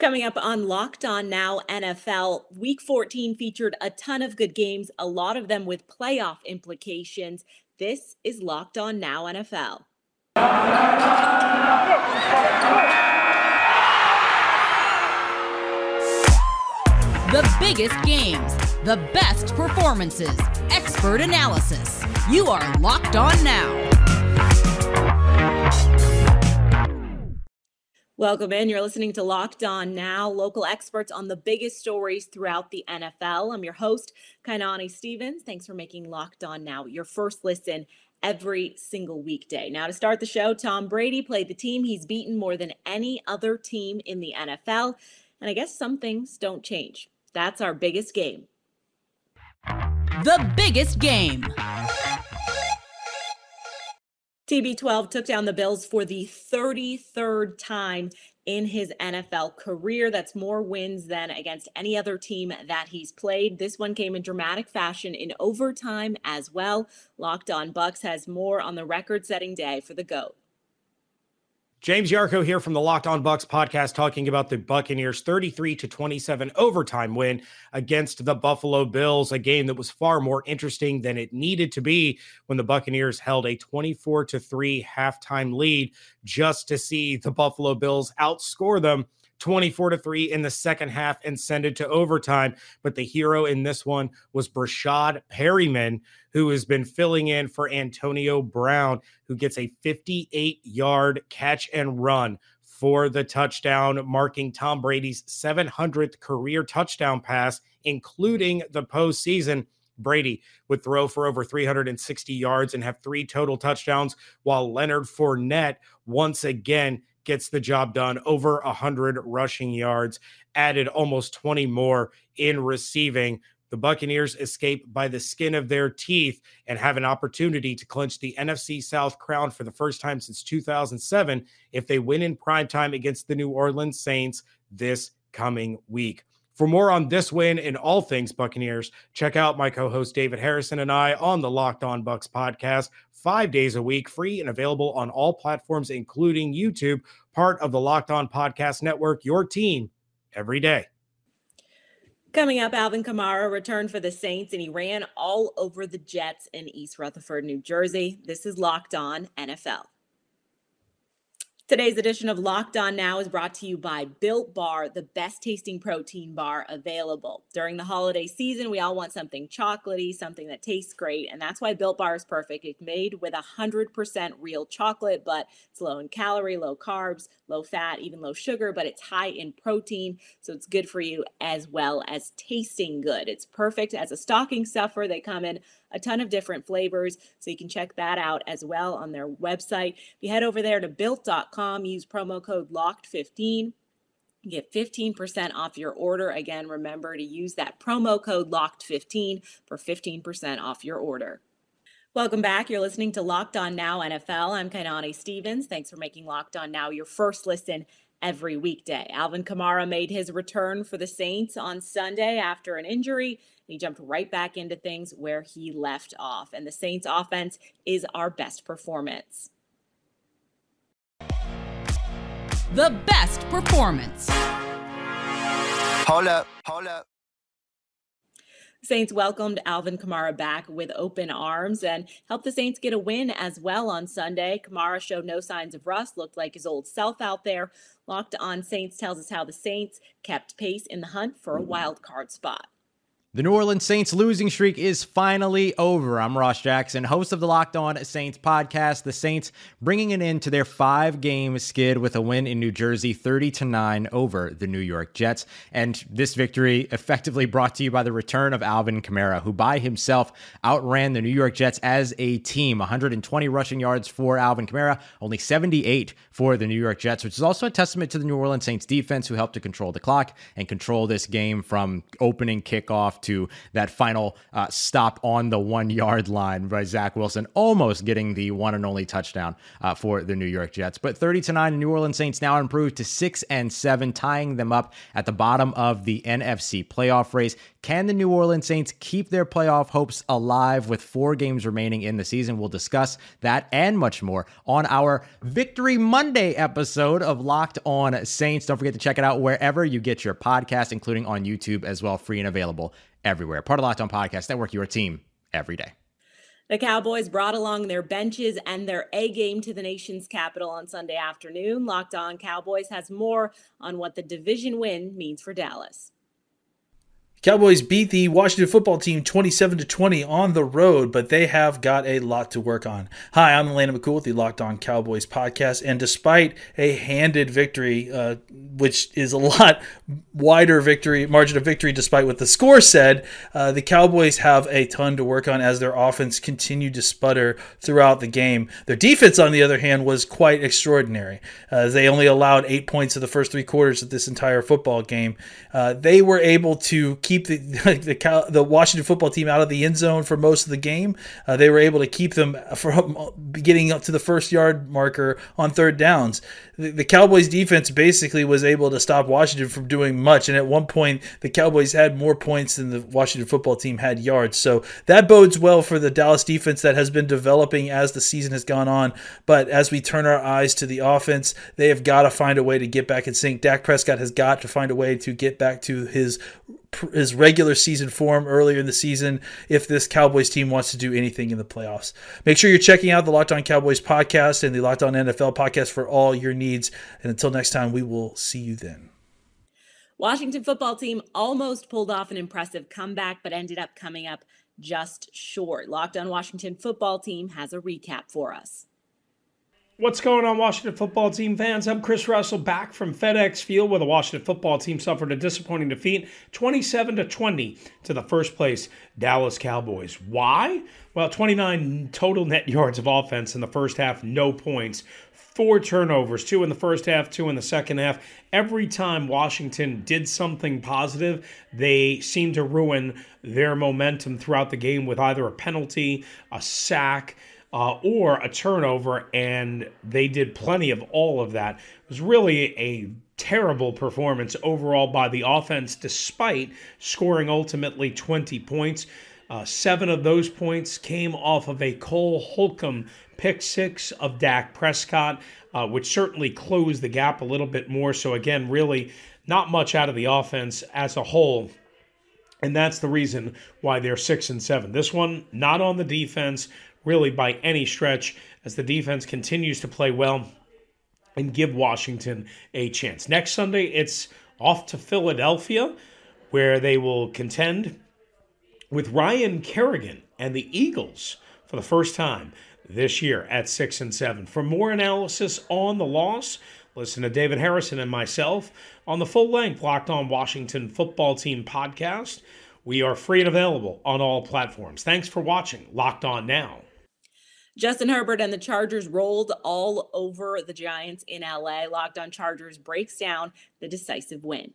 Coming up on Locked On Now NFL, week 14 featured a ton of good games, a lot of them with playoff implications. This is Locked On Now NFL. The biggest games, the best performances, expert analysis. You are Locked On Now. Welcome in. You're listening to Locked On Now, local experts on the biggest stories throughout the NFL. I'm your host, Kainani Stevens. Thanks for making Locked On Now your first listen every single weekday. Now, to start the show, Tom Brady played the team he's beaten more than any other team in the NFL. And I guess some things don't change. That's our biggest game. The biggest game. TB12 took down the Bills for the 33rd time in his NFL career. That's more wins than against any other team that he's played. This one came in dramatic fashion in overtime as well. Locked on Bucs has more on the record setting day for the GOAT. James Yarcho here from the Locked On Bucs podcast talking about the Buccaneers 33 to 27 overtime win against the Buffalo Bills, a game that was far more interesting than it needed to be when the Buccaneers held a 24 to 3 halftime lead just to see the Buffalo Bills outscore them 24 to 3 in the second half and send it to overtime. But the hero in this one was Breshad Perriman, who has been filling in for Antonio Brown, who gets a 58 yard catch and run for the touchdown, marking Tom Brady's 700th career touchdown pass, including the postseason. Brady would throw for over 360 yards and have three total touchdowns, while Leonard Fournette once again gets the job done over 100 rushing yards, added almost 20 more in receiving. The Buccaneers escape by the skin of their teeth and have an opportunity to clinch the NFC South crown for the first time since 2007 if they win in prime time against the New Orleans Saints this coming week. For more on this win and all things Buccaneers, check out my co host David Harrison and I on the Locked On Bucs podcast, five days a week, free and available on all platforms, including YouTube, part of the Locked On Podcast Network, your team every day. Coming up, Alvin Kamara returned for the Saints and he ran all over the Jets in East Rutherford, New Jersey. This is Locked On NFL. Today's edition of Locked On Now is brought to you by Built Bar, the best tasting protein bar available. During the holiday season, we all want something chocolatey, something that tastes great, and that's why Built Bar is perfect. It's made with 100% real chocolate, but it's low in calorie, low carbs, low fat, even low sugar, but it's high in protein, so it's good for you as well as tasting good. It's perfect as a stocking stuffer. They come in a ton of different flavors. So you can check that out as well on their website. If you head over there to built.com, use promo code LOCKED15. Get 15% off your order. Again, remember to use that promo code LOCKED15 for 15% off your order. Welcome back. You're listening to Locked On Now NFL. I'm Kainani Stevens. Thanks for making Locked On Now your first listen every weekday. Alvin Kamara made his return for the Saints on Sunday after an injury. He jumped right back into things where he left off. And the Saints offense is our best performance. The best performance. Hold up, hold up. Saints welcomed Alvin Kamara back with open arms and helped the Saints get a win as well on Sunday. Kamara showed no signs of rust, looked like his old self out there. Locked on Saints tells us how the Saints kept pace in the hunt for a wild card spot. The New Orleans Saints losing streak is finally over. I'm Ross Jackson, host of the Locked On Saints podcast. The Saints bringing it into their five game skid with a win in New Jersey, 30 to 9 over the New York Jets. And this victory effectively brought to you by the return of Alvin Kamara, who by himself outran the New York Jets as a team. 120 rushing yards for Alvin Kamara, only 78 for the New York Jets, which is also a testament to the New Orleans Saints defense, who helped to control the clock and control this game from opening kickoff to that final uh, stop on the one yard line by Zach Wilson, almost getting the one and only touchdown uh, for the New York Jets. But 30 to 9, the New Orleans Saints now improved to 6 and 7, tying them up at the bottom of the NFC playoff race. Can the New Orleans Saints keep their playoff hopes alive with four games remaining in the season? We'll discuss that and much more on our Victory Monday episode of Locked On Saints. Don't forget to check it out wherever you get your podcast, including on YouTube as well, free and available everywhere. Part of Locked On Podcast Network, your team every day. The Cowboys brought along their benches and their A game to the nation's capital on Sunday afternoon. Locked On Cowboys has more on what the division win means for Dallas. Cowboys beat the Washington football team 27 to 20 on the road, but they have got a lot to work on. Hi, I'm Landon McCool with the Locked On Cowboys podcast, and despite a handed victory, uh, which is a lot wider victory margin of victory, despite what the score said, uh, the Cowboys have a ton to work on as their offense continued to sputter throughout the game. Their defense, on the other hand, was quite extraordinary. Uh, they only allowed eight points in the first three quarters of this entire football game. Uh, they were able to keep the the, the Washington football team out of the end zone for most of the game. Uh, they were able to keep them from getting up to the first yard marker on third downs. The, the, Cowboys defense basically was able to stop Washington from doing much, and at one point the Cowboys had more points than the Washington football team had yards. So that bodes well for the Dallas defense that has been developing as the season has gone on. But as we turn our eyes to the offense, they have got to find a way to get back in sync. Dak Prescott has got to find a way to get back to his his regular season form earlier in the season if this Cowboys team wants to do anything in the playoffs. Make sure you're checking out the Locked On Cowboys podcast and the Locked On NFL podcast for all your needs. And until next time, we will see you then. Washington football team almost pulled off an impressive comeback, but ended up coming up just short. Locked On Washington football team has a recap for us. What's going on, Washington football team fans? I'm Chris Russell back from FedEx Field where the Washington football team suffered a disappointing defeat 27 to 20 to the first place Dallas Cowboys. Why? Well, 29 total net yards of offense in the first half, no points. Four turnovers, two in the first half, two in the second half. Every time Washington did something positive, they seemed to ruin their momentum throughout the game with either a penalty, a sack, uh, or a turnover, and they did plenty of all of that. It was really a terrible performance overall by the offense, despite scoring ultimately 20 points. Uh, seven of those points came off of a Cole Holcomb pick six of Dak Prescott, uh, which certainly closed the gap a little bit more. So, again, really not much out of the offense as a whole. And that's the reason why they're six and seven. This one, not on the defense, really by any stretch, as the defense continues to play well and give Washington a chance. Next Sunday, it's off to Philadelphia, where they will contend with Ryan Kerrigan and the Eagles for the first time this year at six and seven. For more analysis on the loss, listen to David Harrison and myself on the full length Locked On Washington Football Team podcast. We are free and available on all platforms. Thanks for watching Locked On Now. Justin Herbert and the Chargers rolled all over the Giants in LA. Locked on Chargers breaks down the decisive win.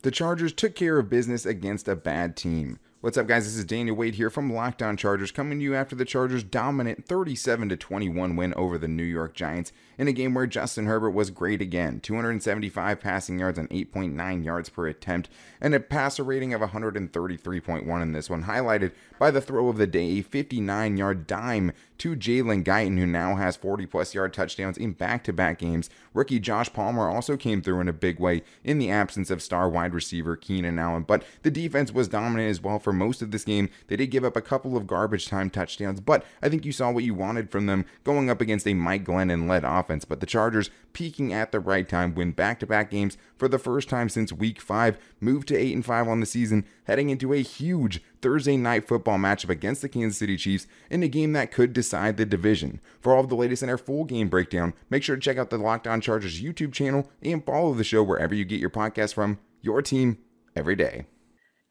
The Chargers took care of business against a bad team. What's up, guys? This is Daniel Wade here from Locked On Chargers, coming to you after the Chargers' dominant 37 21 win over the New York Giants in a game where Justin Herbert was great again 275 passing yards and 8.9 yards per attempt, and a passer rating of 133.1 in this one, highlighted by the throw of the day, a 59 yard dime to Jalen Guyton, who now has 40 plus yard touchdowns in back to back games. Rookie Josh Palmer also came through in a big way in the absence of star wide receiver Keenan Allen, but the defense was dominant as well for most of this game. They did give up a couple of garbage time touchdowns, but I think you saw what you wanted from them going up against a Mike Glennon led offense. But the Chargers, peaking at the right time, win back to back games for the first time since week five, move to 8 and 5 on the season, heading into a huge Thursday night football matchup against the Kansas City Chiefs in a game that could decide the division. For all of the latest in our full game breakdown, make sure to check out the Locked On Chargers YouTube channel and follow the show wherever you get your podcast from. Your team every day.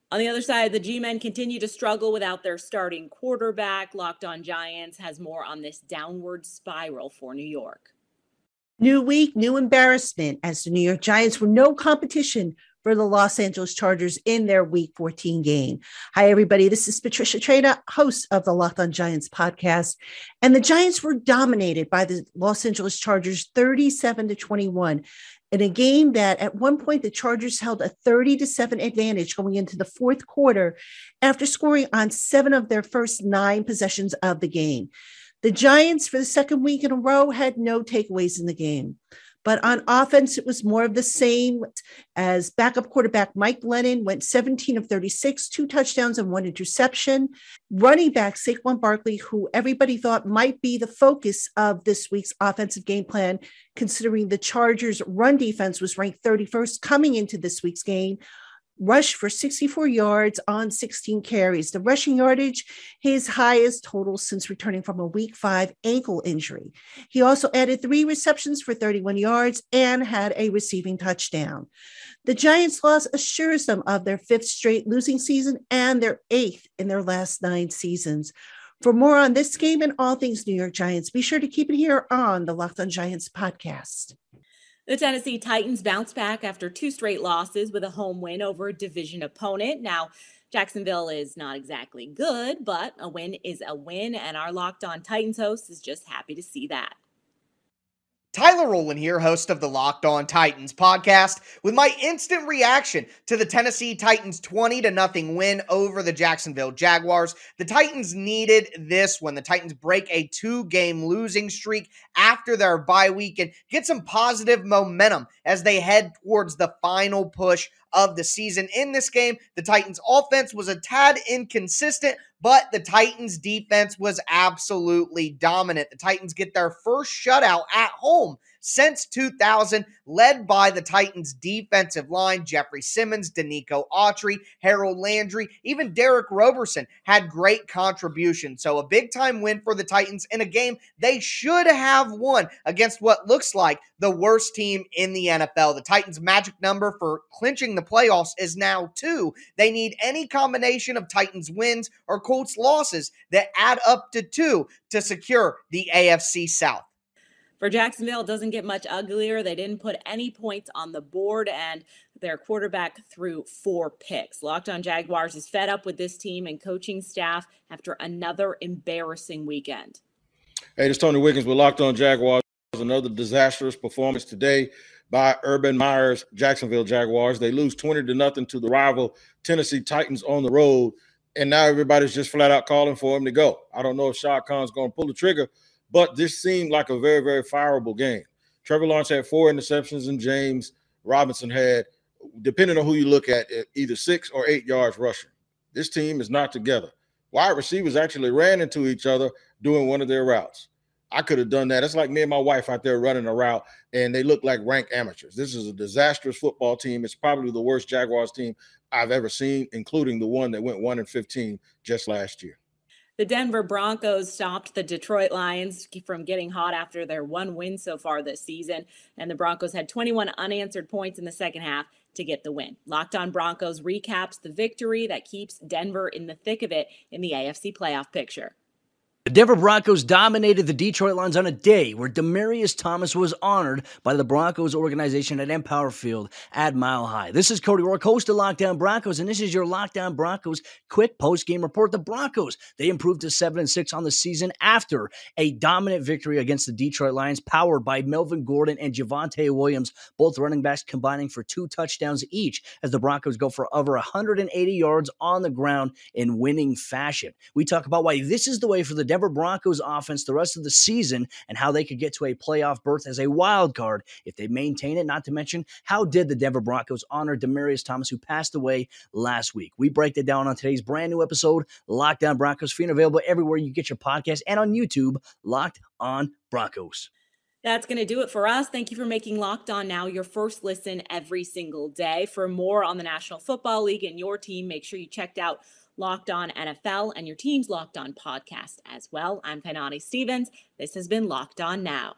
On the other side, the G men continue to struggle without their starting quarterback. Locked on Giants has more on this downward spiral for New York. New week, new embarrassment as the New York Giants were no competition for the Los Angeles Chargers in their week 14 game. Hi, everybody. This is Patricia Traina, host of the Locked on Giants podcast. And the Giants were dominated by the Los Angeles Chargers 37 to 21 in a game that at one point the Chargers held a 30 to 7 advantage going into the fourth quarter after scoring on seven of their first nine possessions of the game. The Giants, for the second week in a row, had no takeaways in the game. But on offense, it was more of the same as backup quarterback Mike Glennon went 17 of 36, two touchdowns and one interception. Running back Saquon Barkley, who everybody thought might be the focus of this week's offensive game plan, considering the Chargers' run defense was ranked 31st coming into this week's game, rushed for 64 yards on 16 carries. The rushing yardage, his highest total since returning from a week five ankle injury. He also added three receptions for 31 yards and had a receiving touchdown. The Giants' loss assures them of their fifth straight losing season and their eighth in their last nine seasons. For more on this game and all things New York Giants, be sure to keep it here on the Locked on Giants podcast. The Tennessee Titans bounced back after two straight losses with a home win over a division opponent. Now, Jacksonville is not exactly good, but a win is a win, and our Locked On Titans host is just happy to see that. Tyler Rowland here, host of the Locked On Titans podcast, with my instant reaction to the Tennessee Titans 20 to nothing win over the Jacksonville Jaguars. The Titans needed this when the Titans break a two-game losing streak after their bye week and get some positive momentum as they head towards the final push of the season. In this game, the Titans offense was a tad inconsistent, but the Titans defense was absolutely dominant. The Titans get their first shutout at home since 2000, led by the Titans defensive line, Jeffrey Simmons, Denico Autry, Harold Landry, even Derick Roberson had great contribution. So a big time win for the Titans in a game they should have won against what looks like the worst team in the NFL. The Titans' magic number for clinching the playoffs is now two. They need any combination of Titans wins or Colts losses that add up to two to secure the AFC South. For Jacksonville, it doesn't get much uglier. They didn't put any points on the board, and their quarterback threw four picks. Locked on Jaguars is fed up with this team and coaching staff after another embarrassing weekend. Hey, this is Tony Wiggins with Locked on Jaguars. Another disastrous performance today by Urban Meyer's Jacksonville Jaguars. They lose 20 to nothing to the rival Tennessee Titans on the road. And now everybody's just flat out calling for him to go. I don't know if Shad Khan's going to pull the trigger but this seemed like a very, very fireable game. Trevor Lawrence had four interceptions, and James Robinson had, depending on who you look at, either six or eight yards rushing. This team is not together. Wide receivers actually ran into each other doing one of their routes. I could have done that. It's like me and my wife out there running a route, and they look like rank amateurs. This is a disastrous football team. It's probably the worst Jaguars team I've ever seen, including the one that went one and fifteen just last year. The Denver Broncos stopped the Detroit Lions from getting hot after their one win so far this season. And the Broncos had 21 unanswered points in the second half to get the win. Locked on Broncos recaps the victory that keeps Denver in the thick of it in the AFC playoff picture. The Denver Broncos dominated the Detroit Lions on a day where Demaryius Thomas was honored by the Broncos organization at Empower Field at Mile High. This is Cody Roark, host of Locked On Broncos, and this is your Locked On Broncos quick post-game report. The Broncos, they improved to 7 and 6 on the season after a dominant victory against the Detroit Lions, powered by Melvin Gordon and Javonte Williams, both running backs combining for two touchdowns each as the Broncos go for over 180 yards on the ground in winning fashion. We talk about why this is the way for the Denver Denver Broncos offense the rest of the season and how they could get to a playoff berth as a wild card if they maintain it. Not to mention, how did the Denver Broncos honor Demaryius Thomas, who passed away last week? We break that down on today's brand new episode, Locked On Broncos, free and available everywhere you get your podcast and on YouTube, Locked on Broncos. That's going to do it for us. Thank you for making Locked On Now your first listen every single day. For more on the National Football League and your team, make sure you checked out Locked On NFL and your team's Locked On podcast as well. I'm Kainani Stevens. This has been Locked On Now.